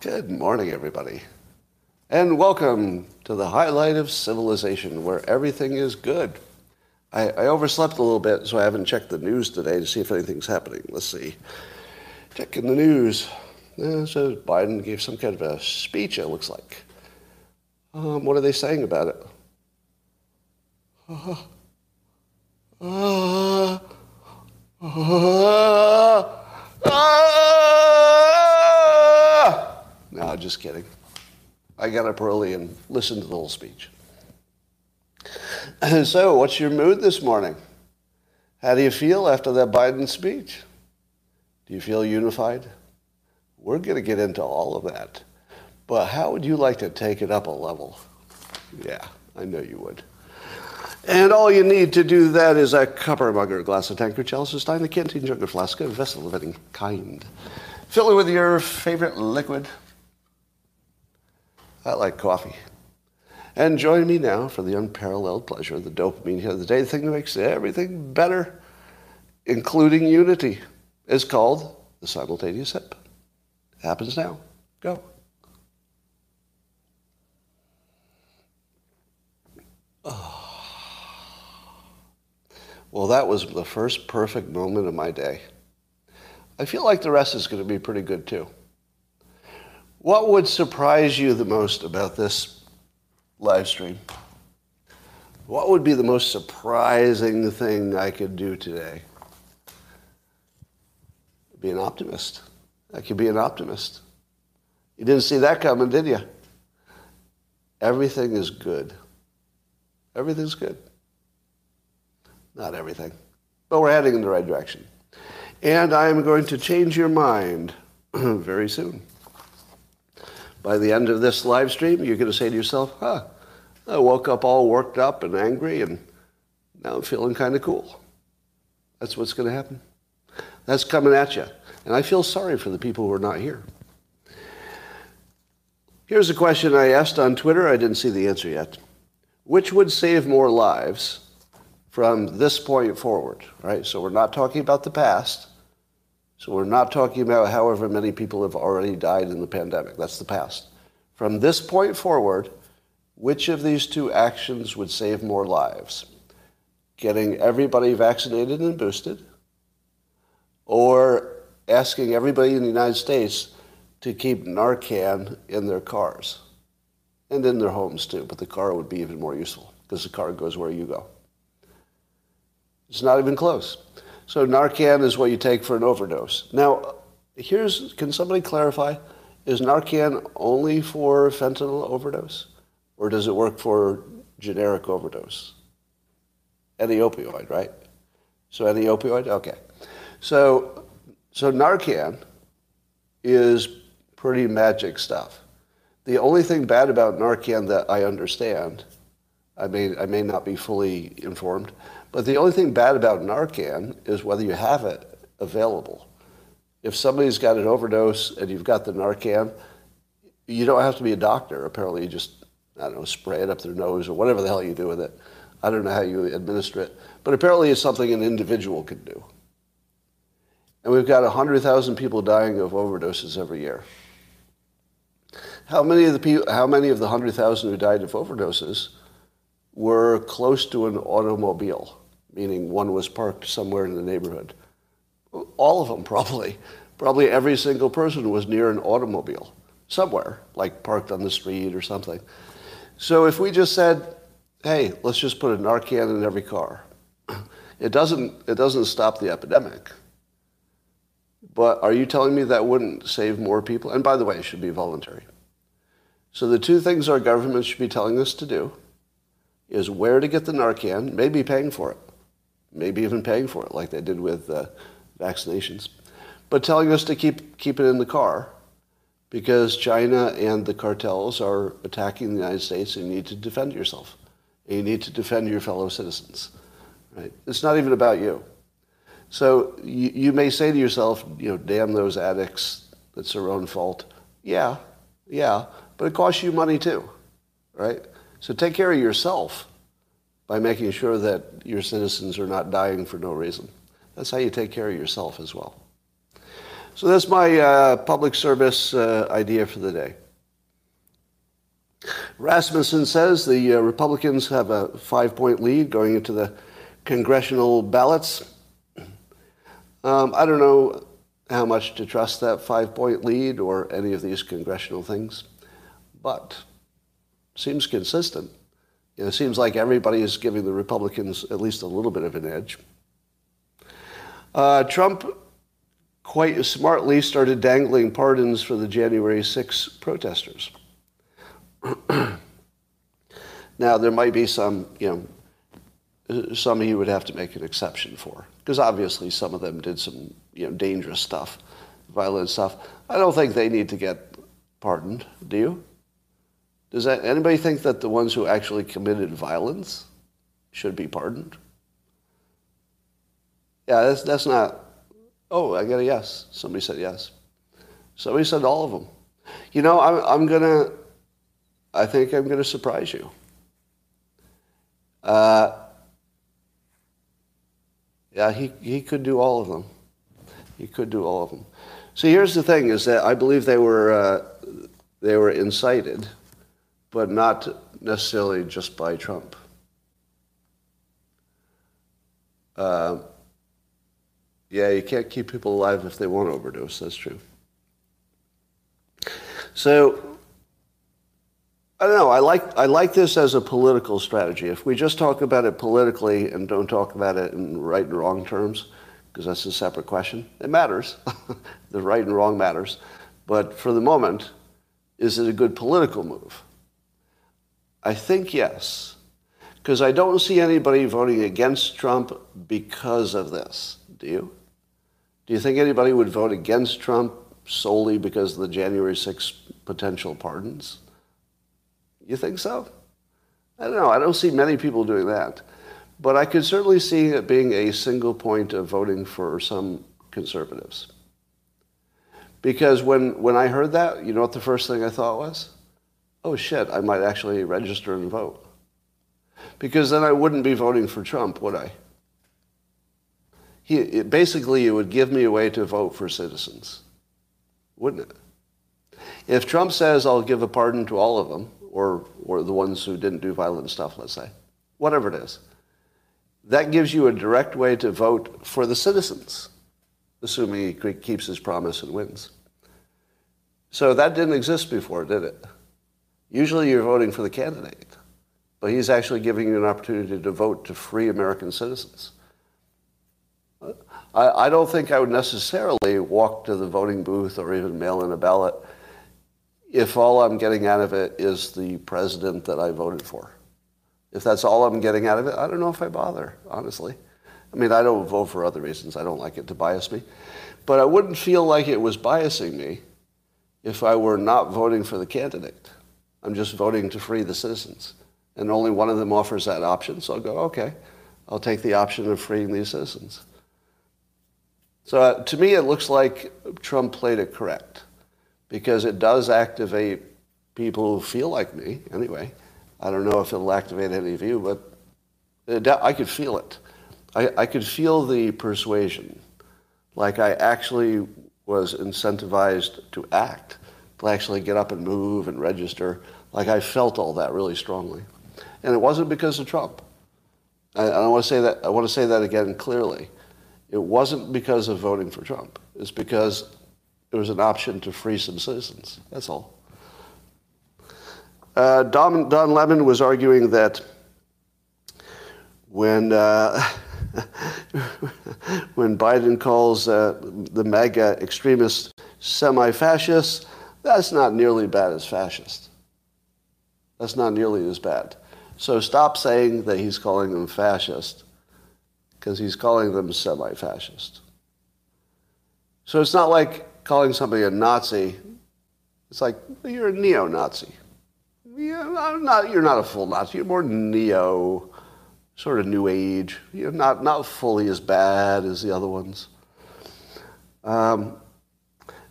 Good morning, everybody. And welcome to the highlight of civilization where everything is good. I, I, overslept a little bit, so I haven't checked the news today to see if anything's happening. Let's see. Checking the news. So Biden gave some kind of a speech, it looks like. Um, what are they saying about it? Uh, uh, uh, no, just kidding. I got up early and listened to the whole speech. so, what's your mood this morning? How do you feel after that Biden speech? Do you feel unified? We're going to get into all of that. But how would you like to take it up a level? Yeah, I know you would. And all you need to do that is a copper mug or a glass of tankard, chalice, a stein, a canteen, jug, or flask, a vessel of any kind. Fill it with your favorite liquid. I like coffee. And join me now for the unparalleled pleasure of the dopamine here of the day, the thing that makes everything better, including unity, is called the simultaneous. It happens now. Go. Well, that was the first perfect moment of my day. I feel like the rest is going to be pretty good too. What would surprise you the most about this live stream? What would be the most surprising thing I could do today? Be an optimist. I could be an optimist. You didn't see that coming, did you? Everything is good. Everything's good. Not everything, but we're heading in the right direction. And I am going to change your mind very soon. By the end of this live stream, you're going to say to yourself, huh, I woke up all worked up and angry, and now I'm feeling kind of cool. That's what's going to happen. That's coming at you. And I feel sorry for the people who are not here. Here's a question I asked on Twitter. I didn't see the answer yet. Which would save more lives from this point forward, right? So we're not talking about the past. So we're not talking about however many people have already died in the pandemic. That's the past. From this point forward, which of these two actions would save more lives? Getting everybody vaccinated and boosted, or asking everybody in the United States to keep Narcan in their cars and in their homes too. But the car would be even more useful because the car goes where you go. It's not even close. So Narcan is what you take for an overdose. Now, here's can somebody clarify? Is Narcan only for fentanyl overdose, or does it work for generic overdose? Any opioid, right? So any opioid, okay. So, so Narcan is pretty magic stuff. The only thing bad about Narcan that I understand, I may I may not be fully informed, but the only thing bad about Narcan is whether you have it available. If somebody's got an overdose and you've got the Narcan, you don't have to be a doctor. Apparently, you just, I don't know, spray it up their nose or whatever the hell you do with it. I don't know how you administer it. But apparently, it's something an individual can do. And we've got 100,000 people dying of overdoses every year. How many of the people, how many of the 100,000 who died of overdoses were close to an automobile? meaning one was parked somewhere in the neighborhood. All of them, probably. Probably every single person was near an automobile, somewhere, like parked on the street or something. So if we just said, hey, let's just put a Narcan in every car, it doesn't, it doesn't stop the epidemic. But are you telling me that wouldn't save more people? And by the way, it should be voluntary. So the two things our government should be telling us to do is where to get the Narcan, maybe paying for it maybe even paying for it like they did with uh, vaccinations, but telling us to keep, keep it in the car because China and the cartels are attacking the United States and you need to defend yourself. And you need to defend your fellow citizens. Right? It's not even about you. So you, you may say to yourself, you know, damn those addicts, that's their own fault. Yeah, yeah, but it costs you money too, right? So take care of yourself by making sure that your citizens are not dying for no reason. That's how you take care of yourself as well. So that's my uh, public service uh, idea for the day. Rasmussen says the uh, Republicans have a five point lead going into the congressional ballots. Um, I don't know how much to trust that five point lead or any of these congressional things, but seems consistent. You know, it seems like everybody is giving the Republicans at least a little bit of an edge. Uh, Trump quite smartly started dangling pardons for the January 6 protesters. now, there might be some, you know, some he would have to make an exception for, because obviously some of them did some, you know, dangerous stuff, violent stuff. I don't think they need to get pardoned. Do you? Does that, anybody think that the ones who actually committed violence should be pardoned? Yeah, that's, that's not. Oh, I got a yes. Somebody said yes. Somebody said all of them. You know, I'm, I'm going to, I think I'm going to surprise you. Uh, yeah, he, he could do all of them. He could do all of them. See, here's the thing: is that I believe they were uh, they were incited, but not necessarily just by Trump. Uh, yeah, you can't keep people alive if they won't overdose. That's true. So I don't know. I like I like this as a political strategy. If we just talk about it politically and don't talk about it in right and wrong terms, because that's a separate question. It matters. the right and wrong matters. But for the moment, is it a good political move? I think yes. Because I don't see anybody voting against Trump because of this. Do you? Do you think anybody would vote against Trump solely because of the January 6 potential pardons? You think so? I don't know. I don't see many people doing that. But I could certainly see it being a single point of voting for some conservatives. Because when, when I heard that, you know what the first thing I thought was? Oh shit, I might actually register and vote. Because then I wouldn't be voting for Trump, would I? he, it, basically, it would give me a way to vote for citizens, wouldn't it? If Trump says, I'll give a pardon to all of them, or, or the ones who didn't do violent stuff, let's say, whatever it is, that gives you a direct way to vote for the citizens, assuming he keeps his promise and wins. So that didn't exist before, did it? Usually you're voting for the candidate, but he's actually giving you an opportunity to vote to free American citizens. I, I don't think I would necessarily walk to the voting booth or even mail in a ballot if all I'm getting out of it is the president that I voted for. If that's all I'm getting out of it, I don't know if I bother, honestly. I mean, I don't vote for other reasons. I don't like it to bias me. But I wouldn't feel like it was biasing me if I were not voting for the candidate. I'm just voting to free the citizens. And only one of them offers that option, so I'll go, okay, I'll take the option of freeing these citizens. So uh, to me, it looks like Trump played it correct because it does activate people who feel like me anyway. I don't know if it'll activate any of you, but it, I could feel it. I, I could feel the persuasion. Like I actually was incentivized to act, to actually get up and move and register. Like I felt all that really strongly. And it wasn't because of Trump. I, I want to say that I want to say that again clearly. It wasn't because of voting for Trump. It's because there was an option to free some citizens. That's all. Uh, Don, Don Lemon was arguing that when uh, when Biden calls uh, the MAGA extremists semi-fascists, that's not nearly bad as fascist. That's not nearly as bad. So stop saying that he's calling them fascist because he's calling them semi-fascist. So it's not like calling somebody a Nazi. It's like you're a neo-Nazi. Yeah, not, you're not a full Nazi. You're more neo, sort of new age. You're not not fully as bad as the other ones. Um,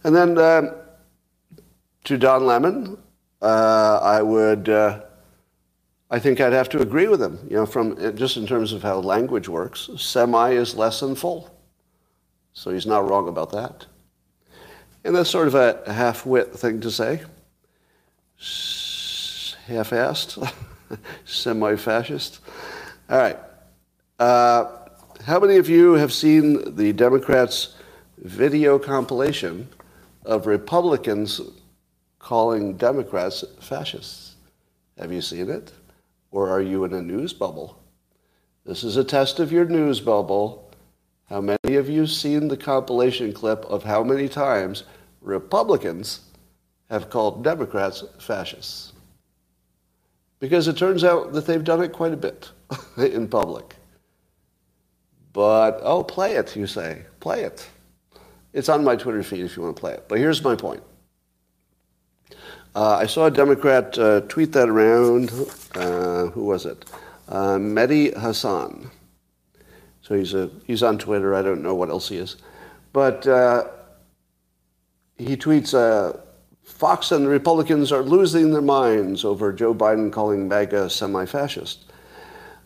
and then uh, to Don Lemon, uh, I would. Uh, I think I'd have to agree with him, you know, from just in terms of how language works. Semi is less than full. So he's not wrong about that. And that's sort of a half-wit thing to say. Half-assed, semi-fascist. All right. Uh, how many of you have seen the Democrats' video compilation of Republicans calling Democrats fascists? Have you seen it? Or are you in a news bubble? This is a test of your news bubble. How many of you seen the compilation clip of how many times Republicans have called Democrats fascists? Because it turns out that they've done it quite a bit in public. But, oh, play it, you say. Play it. It's on my Twitter feed if you want to play it. But here's my point. Uh, I saw a Democrat uh, tweet that around. Uh, who was it? Uh, Mehdi Hasan. So he's, a, he's on Twitter. I don't know what else he is. But uh, he tweets uh, Fox and the Republicans are losing their minds over Joe Biden calling MAGA semi fascist.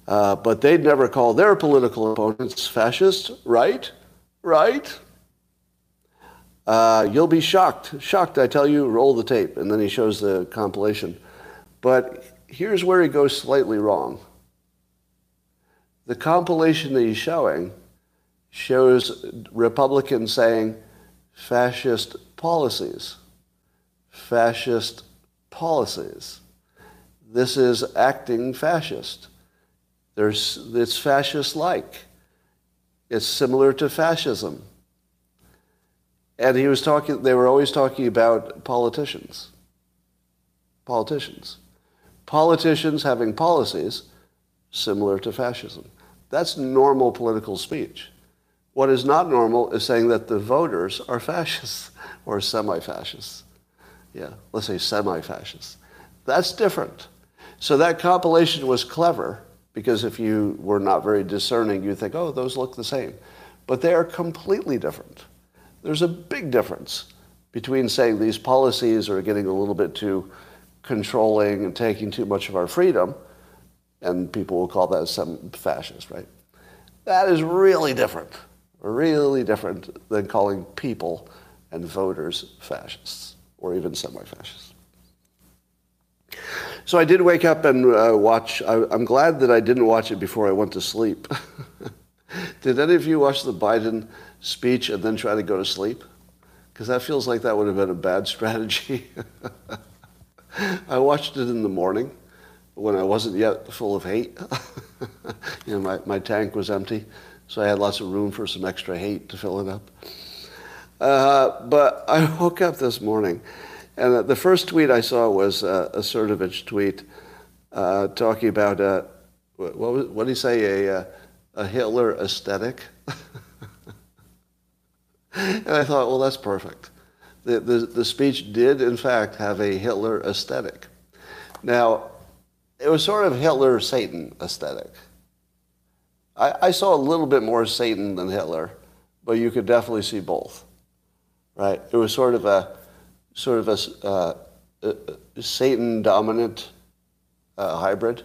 Uh, but they'd never call their political opponents fascist, right? Right? Uh, you'll be shocked. Shocked, I tell you, roll the tape. And then he shows the compilation. But here's where he goes slightly wrong. The compilation that he's showing shows Republicans saying fascist policies. Fascist policies. This is acting fascist. There's, it's fascist like. It's similar to fascism. And he was talking, they were always talking about politicians. Politicians. Politicians having policies similar to fascism. That's normal political speech. What is not normal is saying that the voters are fascists or semi fascists. Yeah, let's say semi fascists. That's different. So that compilation was clever because if you were not very discerning, you'd think, oh, those look the same. But they are completely different. There's a big difference between saying these policies are getting a little bit too controlling and taking too much of our freedom, and people will call that some fascist, right? That is really different, really different than calling people and voters fascists or even semi-fascists. So I did wake up and uh, watch. I, am glad that I didn't watch it before I went to sleep. did any of you watch the Biden speech and then try to go to sleep? Because that feels like that would have been a bad strategy. I watched it in the morning when I wasn't yet full of hate. you know, my, my tank was empty, so I had lots of room for some extra hate to fill it up. Uh, but I woke up this morning and the first tweet I saw was uh, a Cernovich tweet uh, talking about, uh, what, was, what did he say, a, uh, a Hitler aesthetic? And I thought, well, that's perfect. The, the, the speech did, in fact, have a Hitler aesthetic. Now, it was sort of Hitler Satan aesthetic. I, I saw a little bit more Satan than Hitler, but you could definitely see both. Right? It was sort of a sort of a, uh, a Satan dominant uh, hybrid.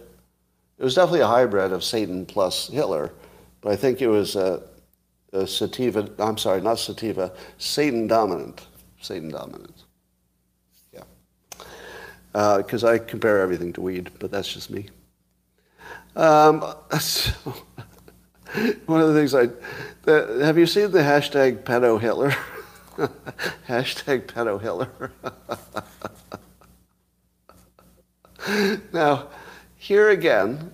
It was definitely a hybrid of Satan plus Hitler, but I think it was a, a sativa, I'm sorry, not sativa, Satan dominant. Satan dominant. Yeah. Because uh, I compare everything to weed, but that's just me. Um, so one of the things I, the, have you seen the hashtag pedo Hitler? Hashtag pedo Hitler. now, here again,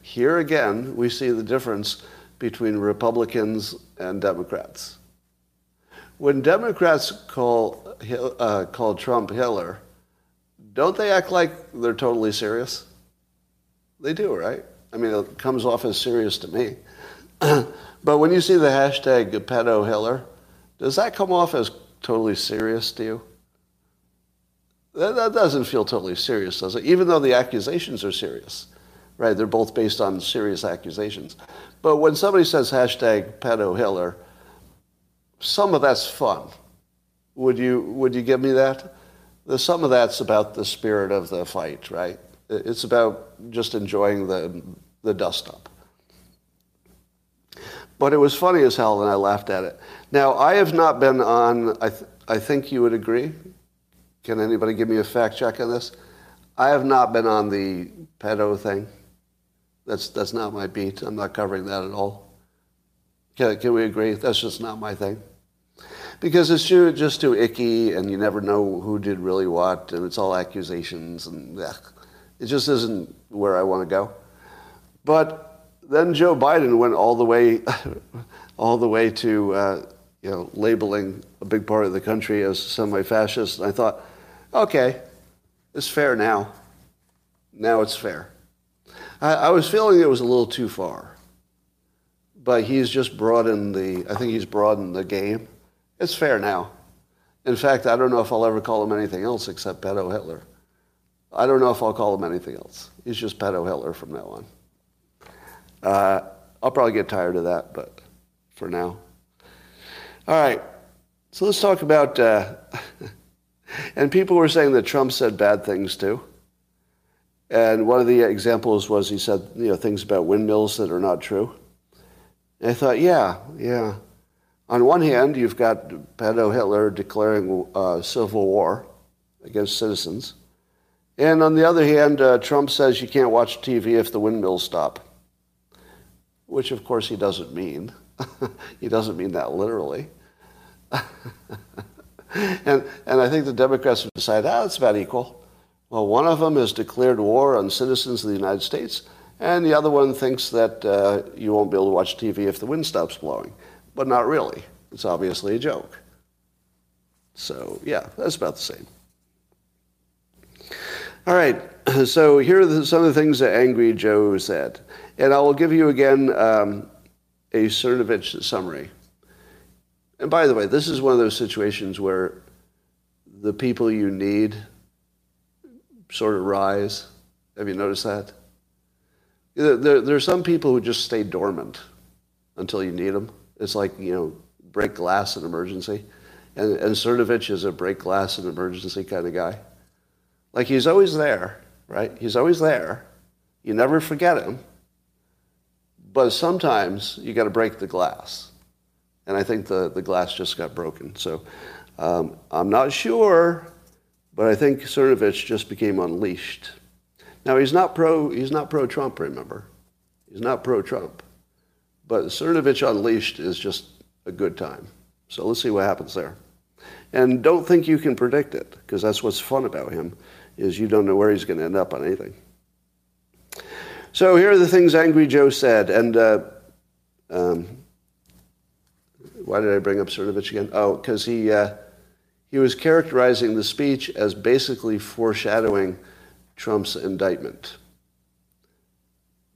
here again, we see the difference between Republicans and Democrats. When Democrats call, uh, call Trump Hitler, don't they act like they're totally serious? They do, right? I mean, it comes off as serious to me. but when you see the hashtag pedo Hitler, does that come off as totally serious to you? That, that doesn't feel totally serious, does it? Even though the accusations are serious, right? They're both based on serious accusations. But when somebody says hashtag pedo Hitler, some of that's fun. Would you, would you give me that? Some of that's about the spirit of the fight, right? It's about just enjoying the, the dust up. But it was funny as hell, and I laughed at it. Now, I have not been on, I, th- I think you would agree. Can anybody give me a fact check on this? I have not been on the pedo thing. That's, that's not my beat. I'm not covering that at all. Can, can we agree? That's just not my thing. Because it's too, just too icky, and you never know who did really what, and it's all accusations, and ugh. it just isn't where I want to go. But then Joe Biden went all the way, all the way to uh, you know labeling a big part of the country as semi-fascist. And I thought, okay, it's fair now. Now it's fair. I, I was feeling it was a little too far, but he's just broadened the. I think he's broadened the game. It's fair now. In fact, I don't know if I'll ever call him anything else except pedo Hitler. I don't know if I'll call him anything else. He's just pedo Hitler from now on. Uh, I'll probably get tired of that, but for now. All right, so let's talk about. Uh, and people were saying that Trump said bad things too. And one of the examples was he said, you know, things about windmills that are not true. And I thought, yeah, yeah. On one hand, you've got pedo Hitler declaring uh, civil war against citizens. And on the other hand, uh, Trump says you can't watch TV if the windmills stop which of course he doesn't mean. he doesn't mean that literally. and, and I think the Democrats would decided, ah, it's about equal. Well, one of them has declared war on citizens of the United States, and the other one thinks that uh, you won't be able to watch TV if the wind stops blowing. But not really. It's obviously a joke. So, yeah, that's about the same. All right, so here are some of the things that Angry Joe said. And I will give you again um, a Cernovich summary. And by the way, this is one of those situations where the people you need sort of rise. Have you noticed that? There, there are some people who just stay dormant until you need them. It's like, you know, break glass in emergency. And, and Cernovich is a break glass in emergency kind of guy. Like he's always there, right? He's always there. You never forget him. But sometimes you got to break the glass. And I think the, the glass just got broken. So um, I'm not sure, but I think Cernovich just became unleashed. Now he's not pro he's not pro Trump, remember. He's not pro Trump. But Cernovich unleashed is just a good time. So let's see what happens there. And don't think you can predict it, because that's what's fun about him, is you don't know where he's going to end up on anything. So here are the things Angry Joe said. And uh, um, why did I bring up Cernovich again? Oh, because he, uh, he was characterizing the speech as basically foreshadowing Trump's indictment.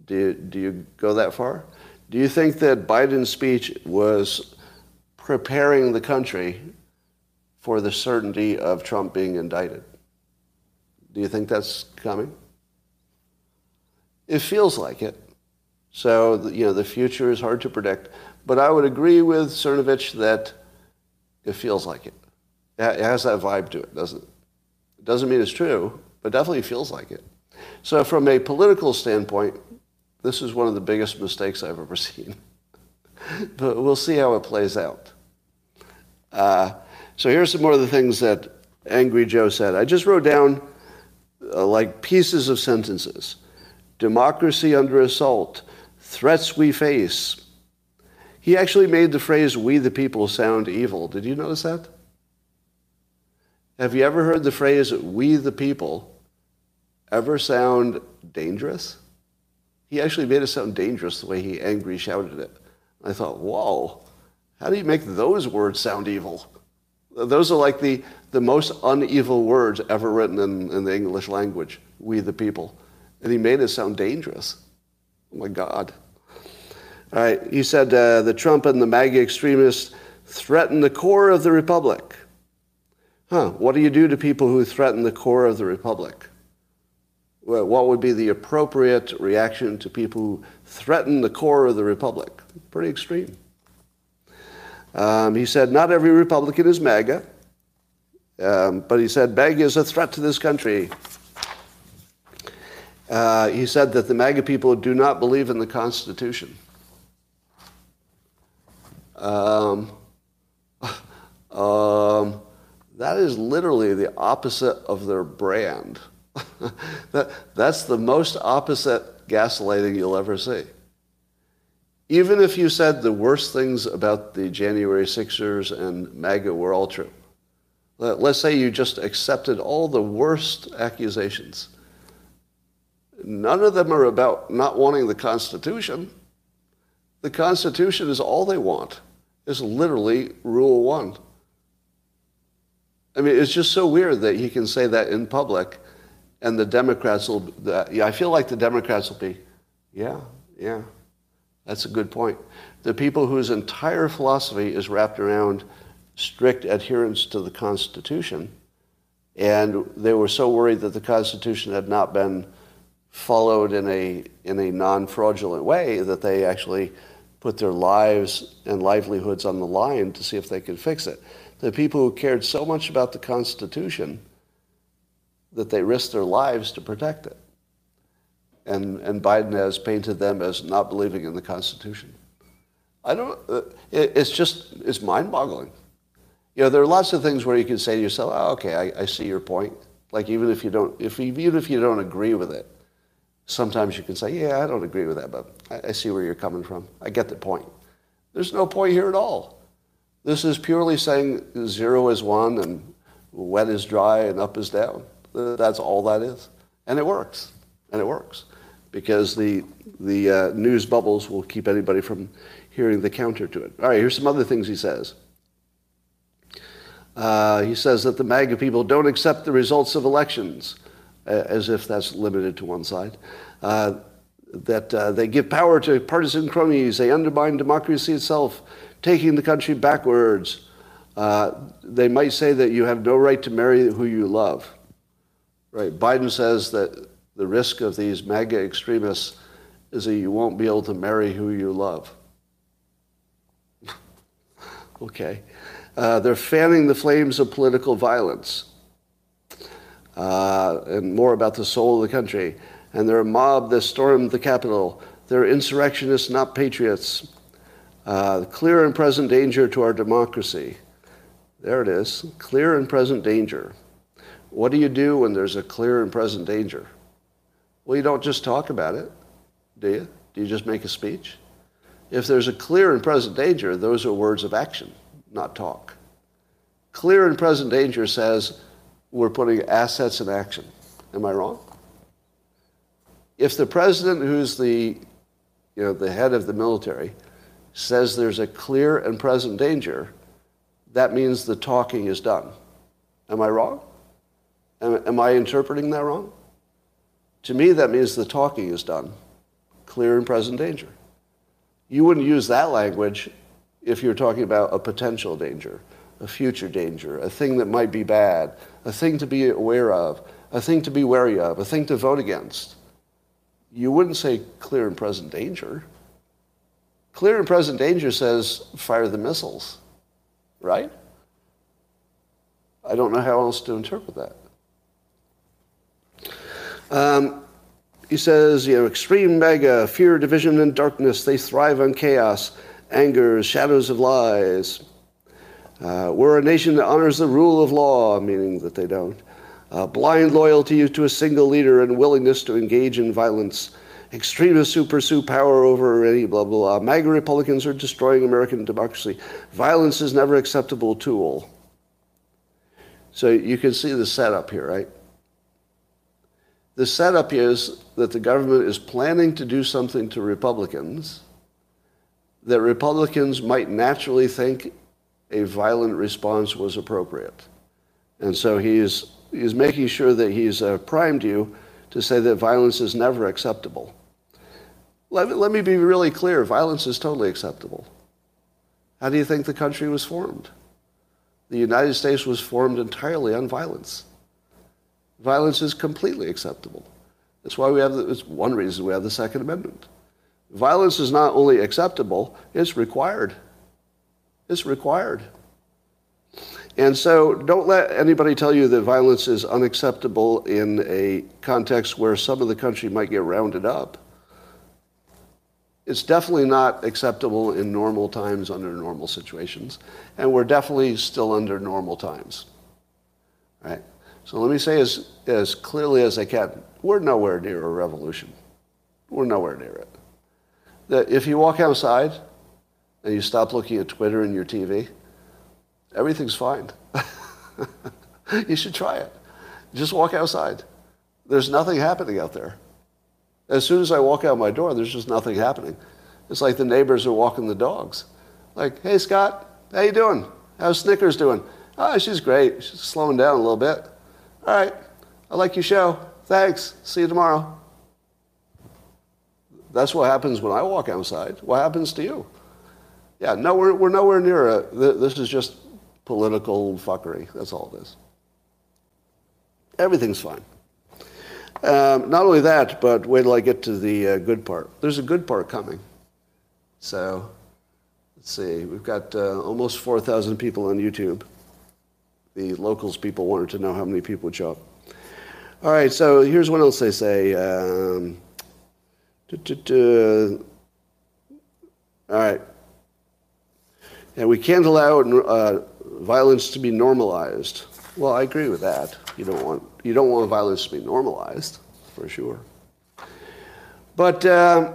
Do you, do you go that far? Do you think that Biden's speech was preparing the country for the certainty of Trump being indicted? Do you think that's coming? It feels like it. So, you know, the future is hard to predict. But I would agree with Cernovich that it feels like it. It has that vibe to it, doesn't it? Doesn't mean it's true, but definitely feels like it. So from a political standpoint, this is one of the biggest mistakes I've ever seen. but we'll see how it plays out. Uh, so here's some more of the things that Angry Joe said. I just wrote down uh, like pieces of sentences democracy under assault, threats we face. He actually made the phrase, we the people, sound evil. Did you notice that? Have you ever heard the phrase, we the people, ever sound dangerous? He actually made it sound dangerous the way he angry shouted it. I thought, whoa, how do you make those words sound evil? Those are like the, the most unevil words ever written in, in the English language, we the people. And he made it sound dangerous. Oh my God. All right, he said uh, the Trump and the MAGA extremists threaten the core of the republic. Huh, what do you do to people who threaten the core of the republic? What would be the appropriate reaction to people who threaten the core of the republic? Pretty extreme. Um, he said, not every Republican is MAGA, um, but he said, MAGA is a threat to this country. Uh, he said that the MAGA people do not believe in the Constitution. Um, um, that is literally the opposite of their brand. that, that's the most opposite gaslighting you'll ever see. Even if you said the worst things about the January Sixers and MAGA were all true, let's say you just accepted all the worst accusations. None of them are about not wanting the Constitution. The Constitution is all they want. It's literally rule one. I mean, it's just so weird that he can say that in public, and the Democrats will. The, yeah, I feel like the Democrats will be, yeah, yeah, that's a good point. The people whose entire philosophy is wrapped around strict adherence to the Constitution, and they were so worried that the Constitution had not been followed in a in a non-fraudulent way that they actually put their lives and livelihoods on the line to see if they could fix it the people who cared so much about the Constitution that they risked their lives to protect it. And, and Biden has painted them as not believing in the Constitution. I don't, uh, it, it's just, it's mind boggling. You know, there are lots of things where you can say to yourself, oh, okay, I, I see your point. Like even if you don't, if, even if you don't agree with it, sometimes you can say, yeah, I don't agree with that, but I, I see where you're coming from. I get the point. There's no point here at all. This is purely saying zero is one and wet is dry and up is down. That's all that is. And it works. And it works. Because the, the uh, news bubbles will keep anybody from hearing the counter to it. All right, here's some other things he says. Uh, he says that the MAGA people don't accept the results of elections, uh, as if that's limited to one side. Uh, that uh, they give power to partisan cronies, they undermine democracy itself, taking the country backwards. Uh, they might say that you have no right to marry who you love. Right? Biden says that the risk of these MAGA extremists is that you won't be able to marry who you love. okay. Uh, they're fanning the flames of political violence. Uh, and more about the soul of the country. And they're a mob that stormed the Capitol. They're insurrectionists, not patriots. Uh, clear and present danger to our democracy. There it is, clear and present danger. What do you do when there's a clear and present danger? Well, you don't just talk about it, do you? Do you just make a speech? If there's a clear and present danger, those are words of action, not talk. Clear and present danger says we're putting assets in action. Am I wrong? If the president, who's the, you know, the head of the military, says there's a clear and present danger, that means the talking is done. Am I wrong? Am, am, I interpreting that wrong? To me, that means the talking is done. Clear and present danger. You wouldn't use that language if you're talking about a potential danger, a future danger, a thing that might be bad, a thing to be aware of, a thing to be wary of, a thing to vote against. You wouldn't say clear and present danger. Clear and present danger says fire the missiles, right? I don't know how else to interpret that. Um, he says, you know, extreme MAGA, fear, division, and darkness, they thrive on chaos, anger, shadows of lies. Uh, we're a nation that honors the rule of law, meaning that they don't. Uh, blind loyalty to a single leader and willingness to engage in violence extremists who pursue power over any blah, blah, blah. MAGA Republicans are destroying American democracy. Violence is never acceptable tool. So you can see the setup here, right? The setup is that the government is planning to do something to Republicans that Republicans might naturally think a violent response was appropriate. And so he's, he's making sure that he's uh, primed you to say that violence is never acceptable. Let me, let me be really clear violence is totally acceptable. How do you think the country was formed? The United States was formed entirely on violence. Violence is completely acceptable. That's why we have, the, it's one reason we have the Second Amendment. Violence is not only acceptable, it's required. It's required. And so don't let anybody tell you that violence is unacceptable in a context where some of the country might get rounded up. It's definitely not acceptable in normal times under normal situations. And we're definitely still under normal times. Right? So let me say as, as clearly as I can, we're nowhere near a revolution. We're nowhere near it. That if you walk outside and you stop looking at Twitter and your TV, everything's fine. you should try it. Just walk outside. There's nothing happening out there. As soon as I walk out my door, there's just nothing happening. It's like the neighbors are walking the dogs. Like, hey, Scott, how you doing? How's Snickers doing? Oh, she's great. She's slowing down a little bit. All right. I like your show. Thanks. See you tomorrow. That's what happens when I walk outside. What happens to you? Yeah, no, we're, we're nowhere near a, this is just political fuckery. That's all it is. Everything's fine. Um, not only that, but wait till I get to the uh, good part. There's a good part coming. So, let's see. We've got uh, almost 4,000 people on YouTube. The locals people wanted to know how many people would show up. All right, so here's what else they say. Um, all right. And we can't allow uh, violence to be normalized. Well, I agree with that. You don't want you don't want violence to be normalized, for sure. But uh,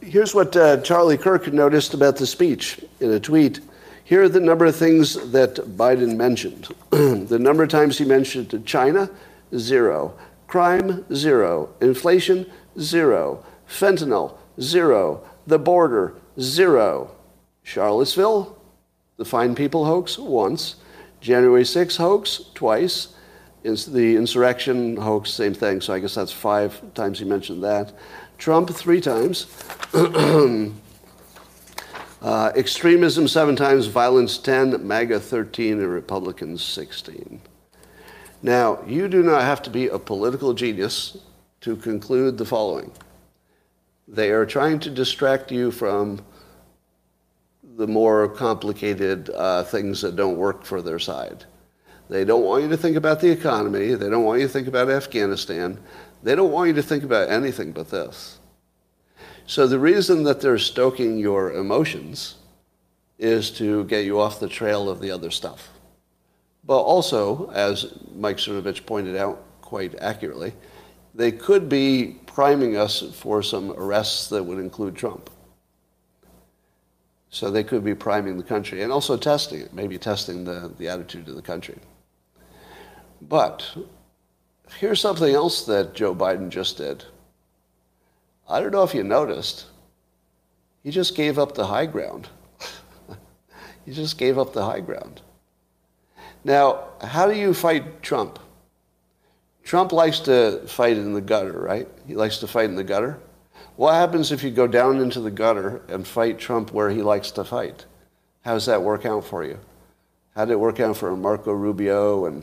here's what uh, Charlie Kirk noticed about the speech in a tweet. Here are the number of things that Biden mentioned. the number of times he mentioned China, zero. Crime, zero. Inflation, zero. Fentanyl, zero. The border, zero. Charlottesville, the Fine People hoax, once. January 6 hoax, twice. The insurrection hoax, same thing. So I guess that's five times he mentioned that. Trump, three times. uh, extremism, seven times. Violence, 10. MAGA, 13. And Republicans, 16. Now, you do not have to be a political genius to conclude the following. They are trying to distract you from the more complicated uh, things that don't work for their side. They don't want you to think about the economy. They don't want you to think about Afghanistan. They don't want you to think about anything but this. So the reason that they're stoking your emotions is to get you off the trail of the other stuff. But also, as Mike Cernovich pointed out quite accurately, they could be priming us for some arrests that would include Trump. So they could be priming the country and also testing it, maybe testing the, the attitude of the country. But here's something else that Joe Biden just did. I don't know if you noticed, he just gave up the high ground. he just gave up the high ground. Now, how do you fight Trump? Trump likes to fight in the gutter, right? He likes to fight in the gutter. What happens if you go down into the gutter and fight Trump where he likes to fight? How does that work out for you? How did it work out for Marco Rubio and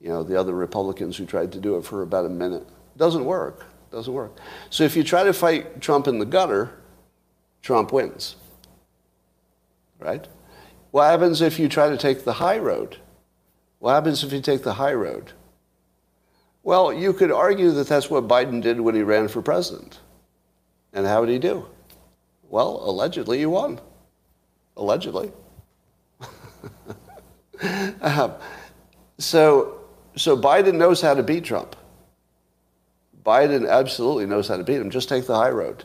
you know the other Republicans who tried to do it for about a minute? Doesn't work. Doesn't work. So if you try to fight Trump in the gutter, Trump wins. Right? What happens if you try to take the high road? What happens if you take the high road? Well, you could argue that that's what Biden did when he ran for president. And how did he do? Well, allegedly he won. Allegedly. um, so, so Biden knows how to beat Trump. Biden absolutely knows how to beat him. Just take the high road.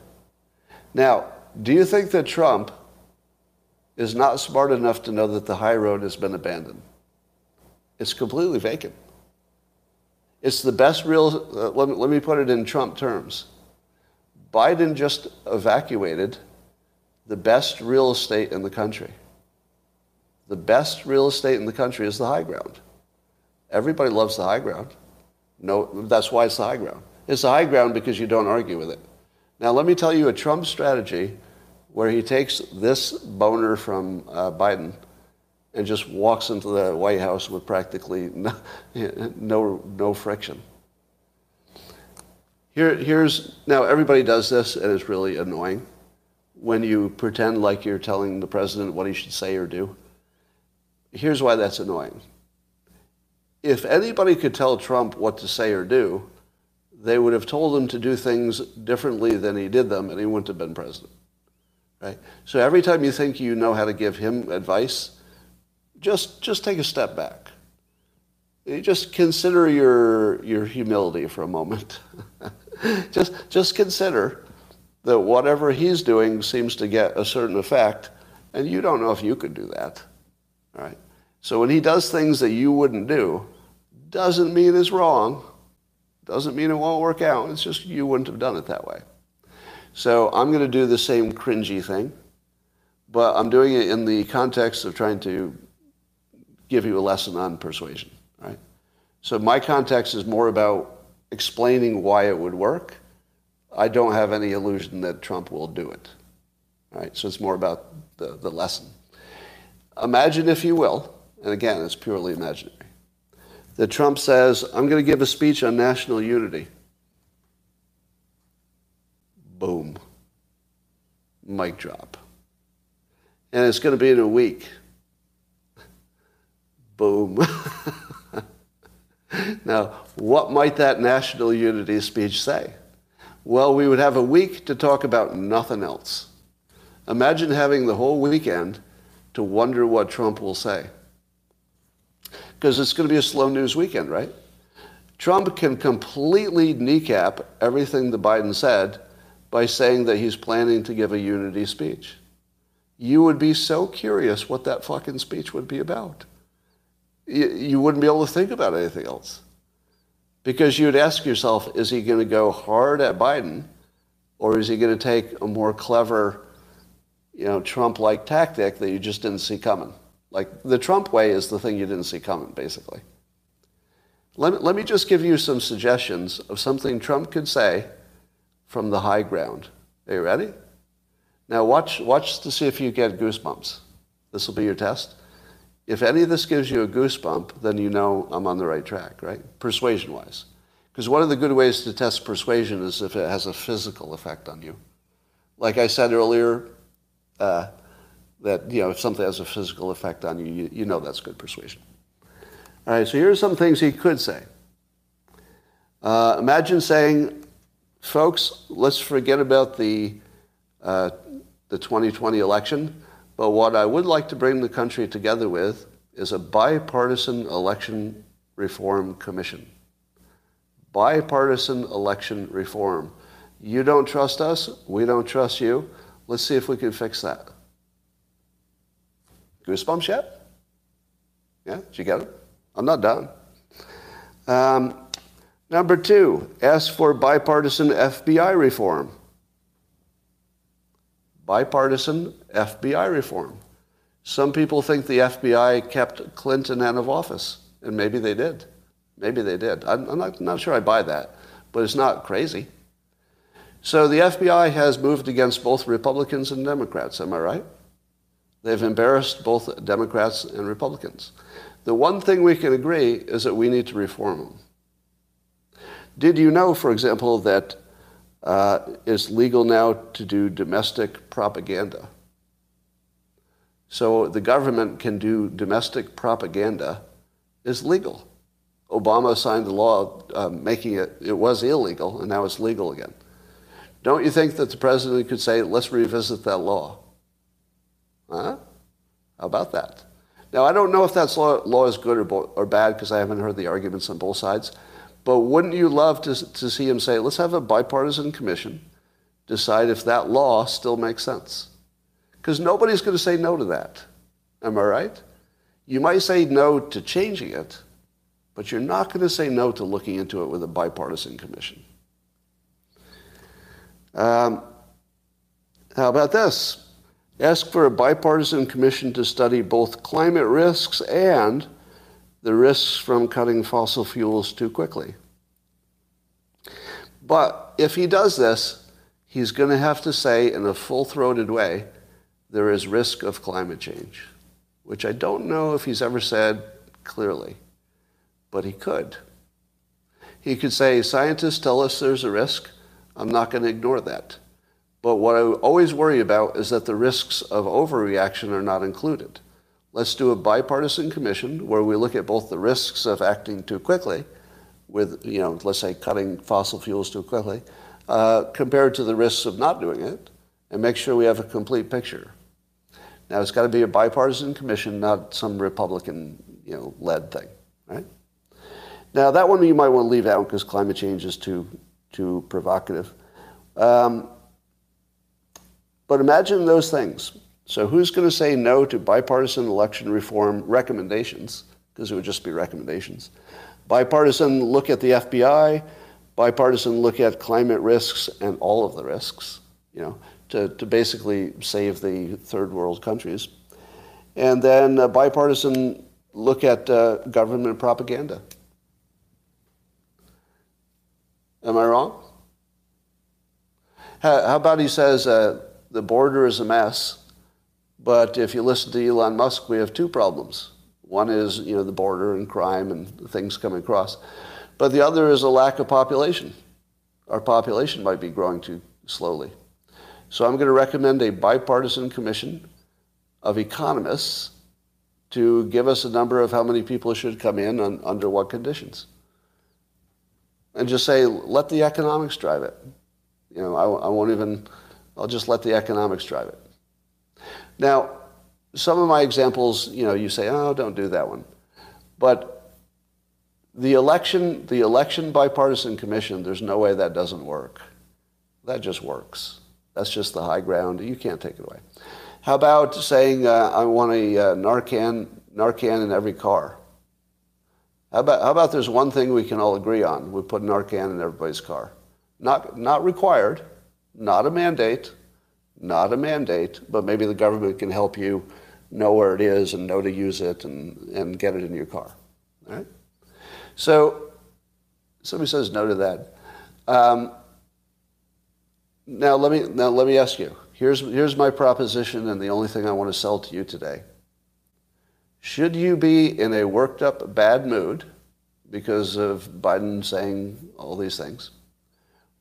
Now, do you think that Trump is not smart enough to know that the high road has been abandoned? It's completely vacant. It's the best real, uh, let, me, let me put it in Trump terms. Biden just evacuated the best real estate in the country. The best real estate in the country is the high ground. Everybody loves the high ground. No, that's why it's the high ground. It's the high ground because you don't argue with it. Now, let me tell you a Trump strategy where he takes this boner from uh, Biden and just walks into the White House with practically no, no, no friction. Here, here's now everybody does this, and it's really annoying when you pretend like you're telling the president what he should say or do. Here's why that's annoying. If anybody could tell Trump what to say or do, they would have told him to do things differently than he did them, and he wouldn't have been president. Right? So every time you think you know how to give him advice, just, just take a step back. You just consider your, your humility for a moment. just, just consider that whatever he's doing seems to get a certain effect, and you don't know if you could do that. Right? So when he does things that you wouldn't do, doesn't mean it's wrong. Doesn't mean it won't work out. It's just you wouldn't have done it that way. So I'm going to do the same cringy thing, but I'm doing it in the context of trying to give you a lesson on persuasion, right? So my context is more about explaining why it would work. I don't have any illusion that Trump will do it, right? So it's more about the, the lesson. Imagine, if you will, and again, it's purely imaginary, that Trump says, I'm going to give a speech on national unity. Boom. Mic drop. And it's going to be in a week. Boom. now, what might that national unity speech say? Well, we would have a week to talk about nothing else. Imagine having the whole weekend to wonder what Trump will say because it's going to be a slow news weekend, right? Trump can completely kneecap everything that Biden said by saying that he's planning to give a unity speech. You would be so curious what that fucking speech would be about. You, wouldn't be able to think about anything else. Because you'd ask yourself, is he going to go hard at Biden or is he going to take a more clever, you know, Trump-like tactic that you just didn't see coming? Like the Trump way is the thing you didn't see coming, basically. Let me, let me just give you some suggestions of something Trump could say from the high ground. Are you ready? Now watch, watch to see if you get goosebumps. This will be your test. If any of this gives you a goosebump, then you know I'm on the right track, right? Persuasion-wise. Because one of the good ways to test persuasion is if it has a physical effect on you. Like I said earlier, uh, that, you know, if something has a physical effect on you, you, you know that's good persuasion. All right, so here are some things he could say. Uh, imagine saying, folks, let's forget about the, uh, the 2020 election, but what I would like to bring the country together with is a bipartisan election reform commission. Bipartisan election reform. You don't trust us, we don't trust you. Let's see if we can fix that. Goosebumps yet? Yeah, did you get it? I'm not done. Um, number two, ask for bipartisan FBI reform. Bipartisan FBI reform. Some people think the FBI kept Clinton out of office, and maybe they did. Maybe they did. I'm, I'm not, not sure I buy that, but it's not crazy. So the FBI has moved against both Republicans and Democrats, am I right? They've embarrassed both Democrats and Republicans. The one thing we can agree is that we need to reform them. Did you know, for example, that uh, it's legal now to do domestic propaganda? So the government can do domestic propaganda is legal. Obama signed the law uh, making it, it was illegal, and now it's legal again. Don't you think that the president could say, let's revisit that law? About that? Now, I don't know if that law, law is good or, or bad because I haven't heard the arguments on both sides. But wouldn't you love to, to see him say, let's have a bipartisan commission decide if that law still makes sense? Because nobody's going to say no to that. Am I right? You might say no to changing it, but you're not going to say no to looking into it with a bipartisan commission. Um, how about this? Ask for a bipartisan commission to study both climate risks and the risks from cutting fossil fuels too quickly. But if he does this, he's going to have to say in a full throated way, there is risk of climate change, which I don't know if he's ever said clearly, but he could. He could say, scientists tell us there's a risk. I'm not going to ignore that. But what I always worry about is that the risks of overreaction are not included. Let's do a bipartisan commission where we look at both the risks of acting too quickly with, you know, let's say cutting fossil fuels too quickly, uh, compared to the risks of not doing it, and make sure we have a complete picture. Now, it's got to be a bipartisan commission, not some Republican, you know, led thing, right? Now, that one you might want to leave out because climate change is too, too provocative. Um, but imagine those things. So, who's going to say no to bipartisan election reform recommendations? Because it would just be recommendations. Bipartisan look at the FBI, bipartisan look at climate risks and all of the risks, you know, to, to basically save the third world countries. And then a bipartisan look at uh, government propaganda. Am I wrong? How, about he says uh, the border is a mess, but if you listen to Elon Musk, we have two problems. One is you know the border and crime and things coming across, but the other is a lack of population. Our population might be growing too slowly. So I'm going to recommend a bipartisan commission of economists to give us a number of how many people should come in and under what conditions. And just say, let the economics drive it. You know, I, I won't even, I'll just let the economics drive it. Now, some of my examples, you know, you say, oh, don't do that one. But the election, the election bipartisan commission, there's no way that doesn't work. That just works. That's just the high ground. You can't take it away. How about saying uh, I want a uh, Narcan, Narcan in every car? How about, how about there's one thing we can all agree on? We put Narcan in everybody's car. Not, not required, not a mandate, not a mandate, but maybe the government can help you know where it is and know to use it and, and get it in your car. All right? So somebody says no to that. Um, now let me now let me ask you. Here's here's my proposition and the only thing I want to sell to you today. Should you be in a worked up bad mood because of Biden saying all these things?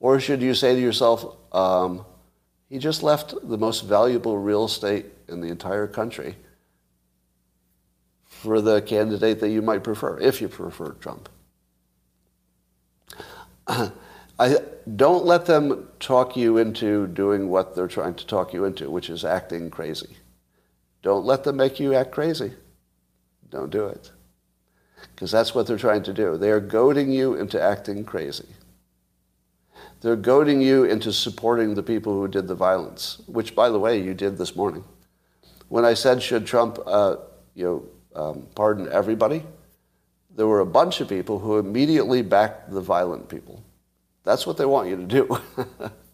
Or should you say to yourself, um, he just left the most valuable real estate in the entire country for the candidate that you might prefer, if you prefer Trump? I, don't let them talk you into doing what they're trying to talk you into, which is acting crazy. Don't let them make you act crazy. Don't do it. Because that's what they're trying to do. They are goading you into acting crazy. They're goading you into supporting the people who did the violence, which, by the way, you did this morning. When I said, should Trump uh, you know, um, pardon everybody, there were a bunch of people who immediately backed the violent people. That's what they want you to do.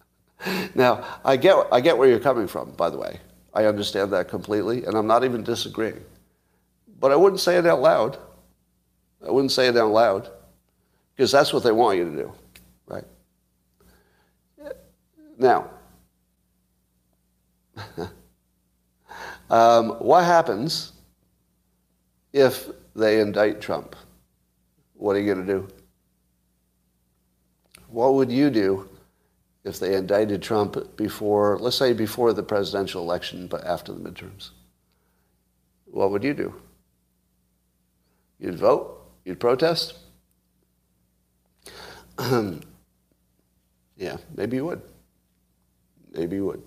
now, I get, I get where you're coming from, by the way. I understand that completely, and I'm not even disagreeing. But I wouldn't say it out loud. I wouldn't say it out loud, because that's what they want you to do? Now, um, what happens if they indict Trump? What are you going to do? What would you do if they indicted Trump before, let's say before the presidential election, but after the midterms? What would you do? You'd vote? You'd protest? yeah, maybe you would. Maybe you would.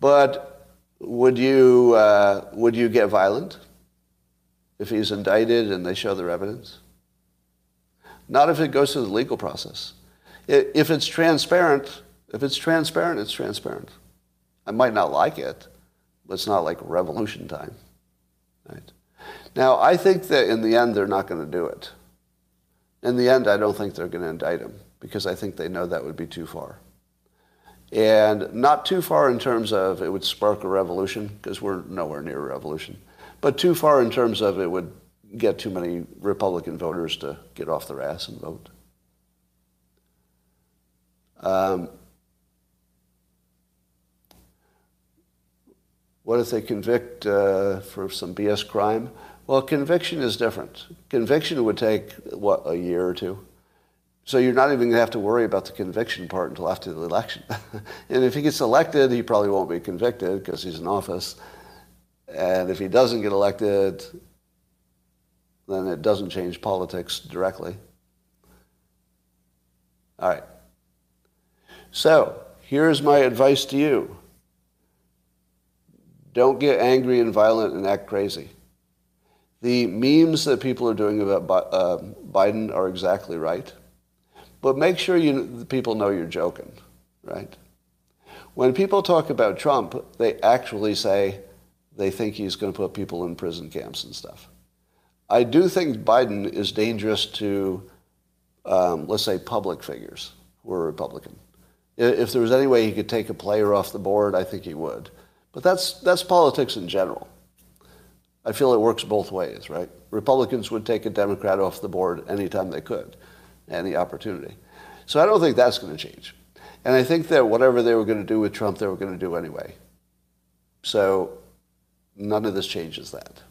But would you, uh, would you get violent if he's indicted and they show their evidence? not if it goes through the legal process. If it's transparent, if it's transparent, it's transparent. I might not like it, but it's not like revolution time. Right? Now, I think that in the end, they're not going to do it. In the end, I don't think they're going to indict him because I think they know that would be too far. And not too far in terms of it would spark a revolution because we're nowhere near a revolution, but too far in terms of it would get too many Republican voters to get off their ass and vote. Um, what if they convict uh, for some BS crime? Well, conviction is different. Conviction would take, what, a year or two? So you're not even going to have to worry about the conviction part until after the election. and if he gets elected, he probably won't be convicted because he's in office. And if he doesn't get elected, then it doesn't change politics directly. All right. So here's my advice to you. Don't get angry and violent and act crazy. The memes that people are doing about uh, Biden are exactly right. But make sure you, people know you're joking, right? When people talk about Trump, they actually say they think he's going to put people in prison camps and stuff. I do think Biden is dangerous to, um, let's say, public figures who are Republican. If there was any way he could take a player off the board, I think he would. But that's, that's politics in general. I feel it works both ways, right? Republicans would take a Democrat off the board anytime they could, any opportunity. So I don't think that's going to change. And I think that whatever they were going to do with Trump, they were going to do anyway. So none of this changes that.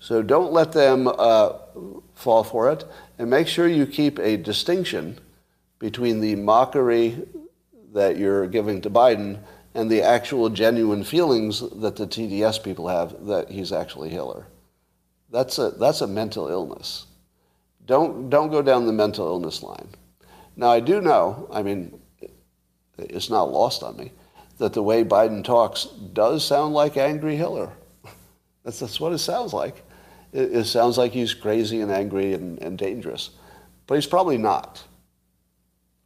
So don't let them uh, fall for it. And make sure you keep a distinction between the mockery that you're giving to Biden and the actual genuine feelings that the TDS people have that he's actually Hitler. That's a, that's a mental illness. Don't, don't go down the mental illness line. Now, I do know, I mean, it's not lost on me, that the way Biden talks does sound like angry Hitler. that's, that's what it sounds like. It, it sounds like he's crazy and angry and, and dangerous. But he's probably not.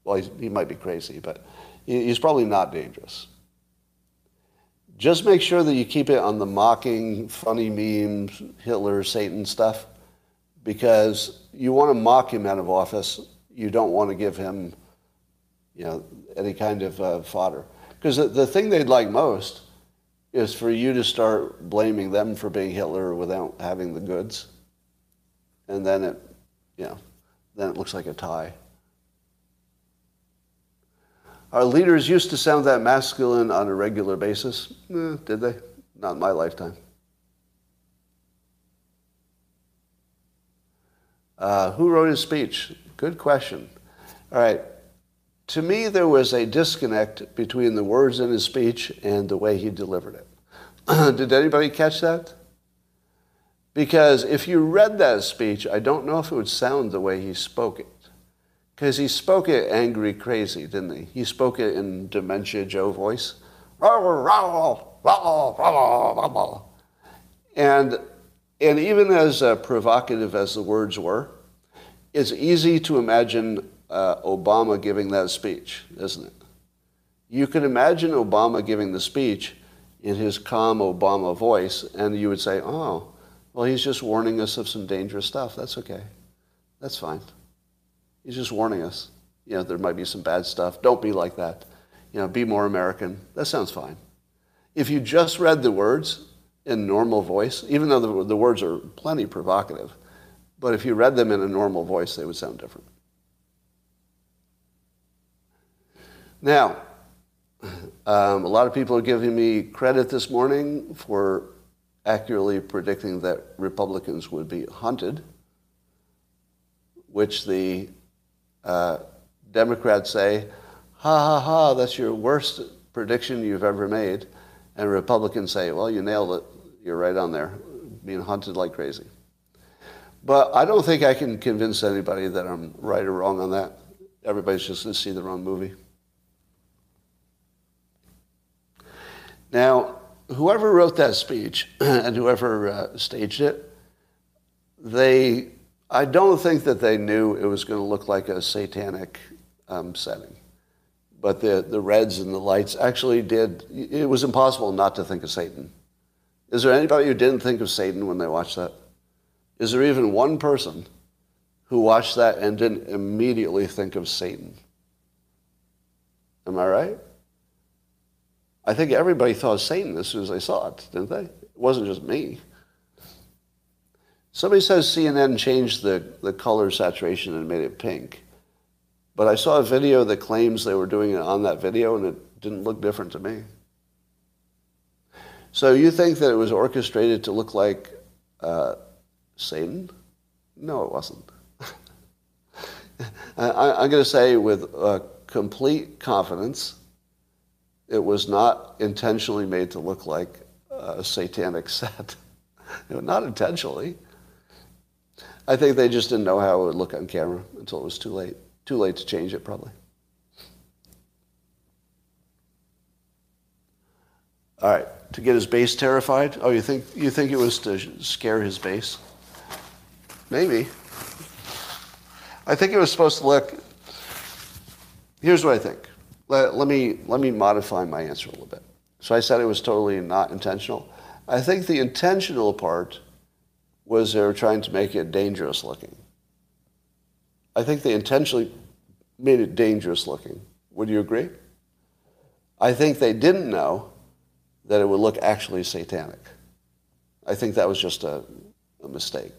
Well, he might be crazy, but he's probably not dangerous. Just make sure that you keep it on the mocking, funny memes, Hitler, Satan stuff, because you want to mock him out of office. You don't want to give him, you know, any kind of uh, fodder. Because the, the thing they'd like most is for you to start blaming them for being Hitler without having the goods. And then it, you know, then it looks like a tie. Our leaders used to sound that masculine on a regular basis. Eh, did they? Not in my lifetime. Uh, who wrote his speech? Good question. All right. To me, there was a disconnect between the words in his speech and the way he delivered it. Did anybody catch that? Because if you read that speech, I don't know if it would sound the way he spoke it. Because he spoke it angry crazy, didn't he? He spoke it in Dementia Joe voice. And, and even as uh, provocative as the words were, it's easy to imagine uh, Obama giving that speech, isn't it? You can imagine Obama giving the speech in his calm Obama voice, and you would say, oh, well, he's just warning us of some dangerous stuff. That's okay. That's fine. He's just warning us. You know, there might be some bad stuff. Don't be like that. You know, be more American. That sounds fine. If you just read the words in normal voice, even though the, the words are plenty provocative, but if you read them in a normal voice, they would sound different. Now, um, a lot of people are giving me credit this morning for accurately predicting that Republicans would be hunted, which the uh, Democrats say, ha ha ha, that's your worst prediction you've ever made. And Republicans say, well, you nailed it. You're right on there, being hunted like crazy. But I don't think I can convince anybody that I'm right or wrong on that. Everybody's just going to see the wrong movie. Now, whoever wrote that speech and whoever uh, staged it, they I don't think that they knew it was going to look like a satanic um, setting. But the, the reds and the lights actually did, it was impossible not to think of Satan. Is there anybody who didn't think of Satan when they watched that? Is there even one person who watched that and didn't immediately think of Satan? Am I right? I think everybody thought of Satan as soon as they saw it, didn't they? It wasn't just me. Somebody says CNN changed the, the color saturation and made it pink. But I saw a video that claims they were doing it on that video and it didn't look different to me. So you think that it was orchestrated to look like uh, Satan? No, it wasn't. I, am going to say with uh, complete confidence, it was not intentionally made to look like a satanic set. not intentionally. I think they just didn't know how it would look on camera until it was too late. Too late to change it, probably. All right, to get his base terrified. Oh, you think you think it was to scare his base? Maybe. I think it was supposed to look. Here's what I think. Let, let me let me modify my answer a little bit. So I said it was totally not intentional. I think the intentional part was they were trying to make it dangerous looking. I think they intentionally made it dangerous looking. Would you agree? I think they didn't know that it would look actually satanic. I think that was just a, a mistake.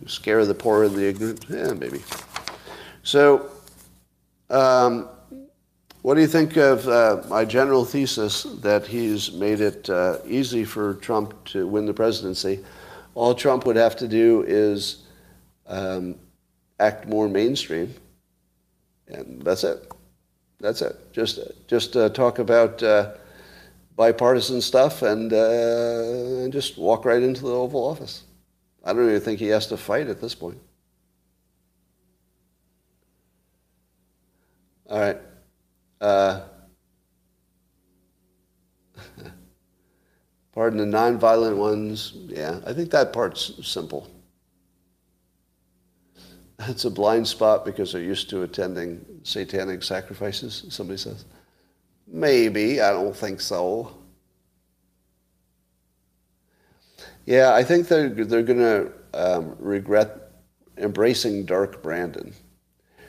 To scare the poor and the ignorant? Yeah, maybe. So, um, what do you think of uh, my general thesis that he's made it uh, easy for Trump to win the presidency? All Trump would have to do is um, act more mainstream, and that's it. That's it. Just just uh, talk about uh, bipartisan stuff and, uh, and just walk right into the Oval Office. I don't even think he has to fight at this point. All right. Uh, pardon the nonviolent ones. Yeah, I think that part's simple. It's a blind spot because they're used to attending satanic sacrifices, somebody says. Maybe, I don't think so. Yeah, I think they're, they're going to um, regret embracing dark Brandon.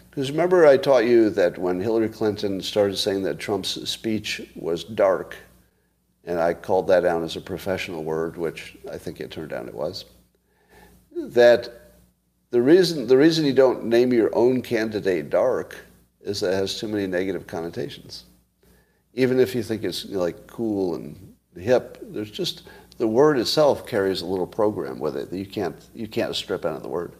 Because remember, I taught you that when Hillary Clinton started saying that Trump's speech was dark, and I called that out as a professional word, which I think it turned out it was, that the reason, the reason you don't name your own candidate dark is that it has too many negative connotations. Even if you think it's you know, like cool and hip, there's just the word itself carries a little program with it that you can't you can't strip out of the word.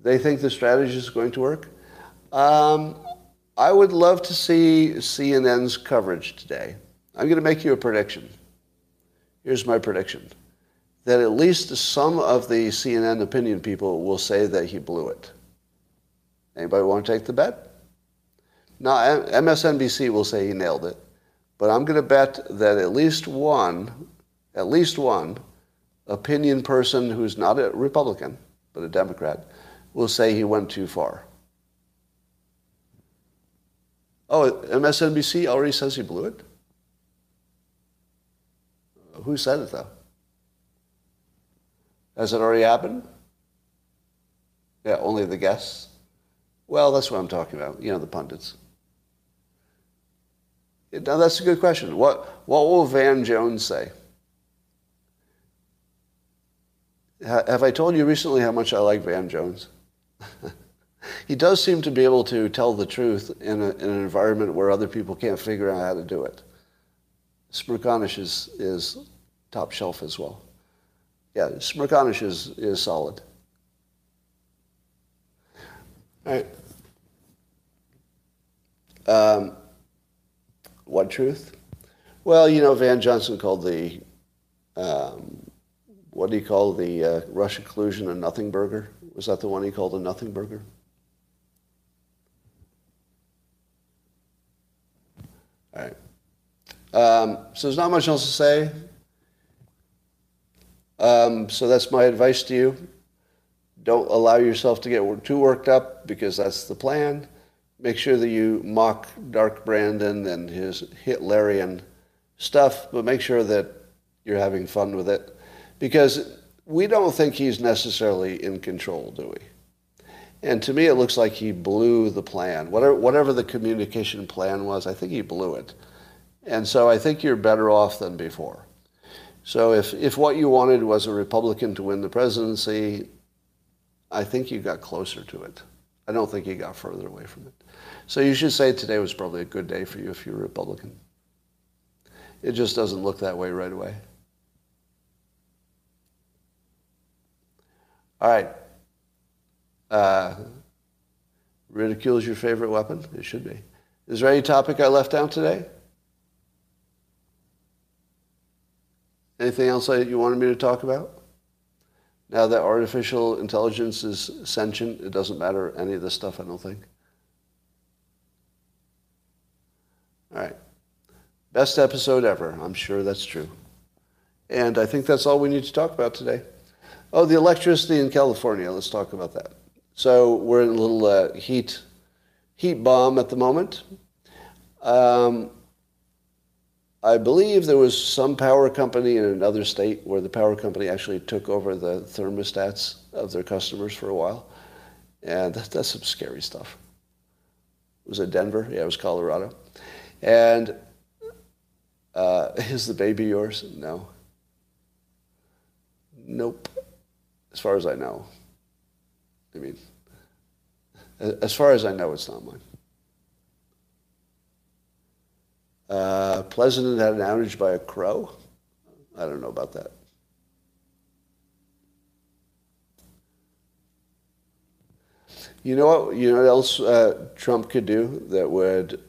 They think the strategy is going to work. Um, I would love to see CNN's coverage today. I'm going to make you a prediction. Here's my prediction that at least some of the CNN opinion people will say that he blew it. Anybody want to take the bet? Now, MSNBC will say he nailed it, but I'm going to bet that at least one, at least one opinion person who's not a Republican, but a Democrat, will say he went too far. Oh, MSNBC already says he blew it? Who said it, though? Has it already happened? Yeah, only the guests? Well, that's what I'm talking about, you know, the pundits. Now, that's a good question. What, what will Van Jones say? Have I told you recently how much I like Van Jones? he does seem to be able to tell the truth in, a, in, an environment where other people can't figure out how to do it. Smerconish is, is top shelf as well yeah, Smerconish is, is solid. All right. Um, what truth? Well, you know, Van Johnson called the, um, what do you call the uh, Russian collusion a nothing burger? Was that the one he called a nothing burger? All right. Um, so there's not much else to say. Um, so that's my advice to you. Don't allow yourself to get too worked up because that's the plan. Make sure that you mock Dark Brandon and his Hitlerian stuff, but make sure that you're having fun with it because we don't think he's necessarily in control, do we? And to me, it looks like he blew the plan. Whatever, whatever the communication plan was, I think he blew it. And so I think you're better off than before. So if, if what you wanted was a Republican to win the presidency, I think you got closer to it. I don't think you got further away from it. So you should say today was probably a good day for you if you're a Republican. It just doesn't look that way right away. All right. Uh, ridicule is your favorite weapon? It should be. Is there any topic I left out today? Anything else that you wanted me to talk about? Now that artificial intelligence is sentient, it doesn't matter any of this stuff, I don't think. All right. Best episode ever. I'm sure that's true. And I think that's all we need to talk about today. Oh, the electricity in California. Let's talk about that. So we're in a little uh, heat heat bomb at the moment. Um, I believe there was some power company in another state where the power company actually took over the thermostats of their customers for a while. And that, that's some scary stuff. Was it Denver? Yeah, it was Colorado. And uh, is the baby yours? No. Nope. As far as I know. I mean, as far as I know, it's not mine. Uh, Pleasanton had an outage by a crow. I don't know about that. You know what? You know what else uh, Trump could do that would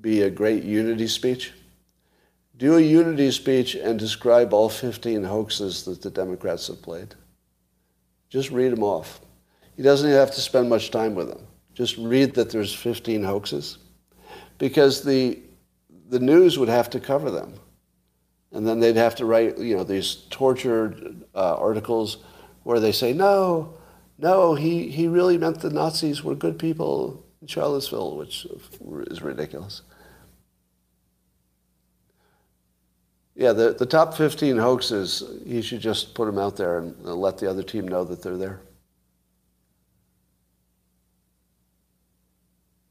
be a great unity speech? Do a unity speech and describe all 15 hoaxes that the Democrats have played. Just read them off. He doesn't even have to spend much time with them. Just read that there's 15 hoaxes. Because the, the news would have to cover them. And then they'd have to write, you know, these tortured uh, articles where they say, no, no, he, he really meant the Nazis were good people in Charlottesville, which is ridiculous. Yeah, the, the top 15 hoaxes, he should just put them out there and let the other team know that they're there.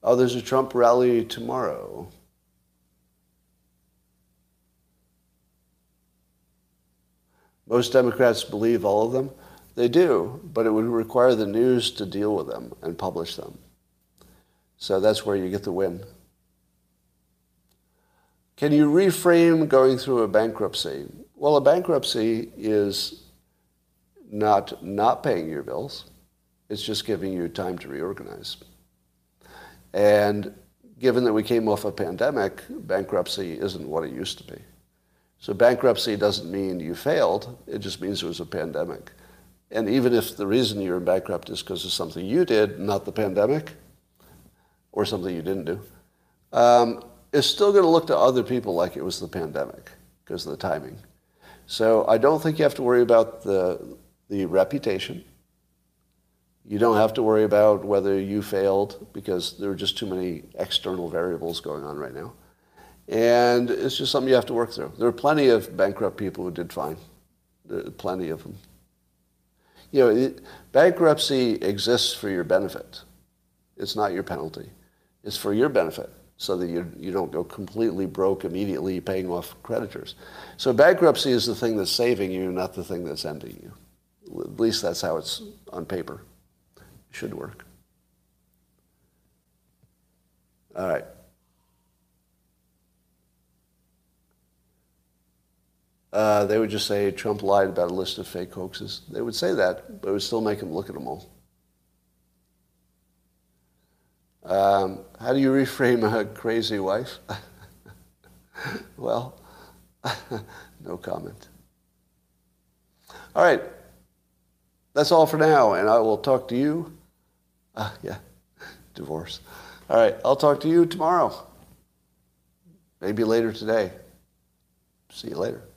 Oh, there's a Trump rally tomorrow. Most Democrats believe all of them. They do, but it would require the news to deal with them and publish them. So that's where you get the win. Can you reframe going through a bankruptcy? Well, a bankruptcy is not not paying your bills. It's just giving you time to reorganize. And given that we came off a pandemic, bankruptcy isn't what it used to be. So bankruptcy doesn't mean you failed. It just means it was a pandemic. And even if the reason you're bankrupt is because of something you did, not the pandemic, or something you didn't do, um, is still going to look to other people like it was the pandemic because of the timing. So I don't think you have to worry about the, the reputation. You don't have to worry about whether you failed because there are just too many external variables going on right now. And it's just something you have to work through. There are plenty of bankrupt people who did fine. Plenty of them. You know, it, bankruptcy exists for your benefit. It's not your penalty. It's for your benefit so that you, you don't go completely broke immediately paying off creditors. So bankruptcy is the thing that's saving you, not the thing that's ending you. At least that's how it's on paper. It should work. All right. Uh, they would just say Trump lied about a list of fake hoaxes. They would say that, but it would still make him look at them all. Um, how do you reframe a crazy wife? well, no comment. All right. That's all for now, and I will talk to you. Uh, yeah, divorce. All right, I'll talk to you tomorrow. Maybe later today. See you later.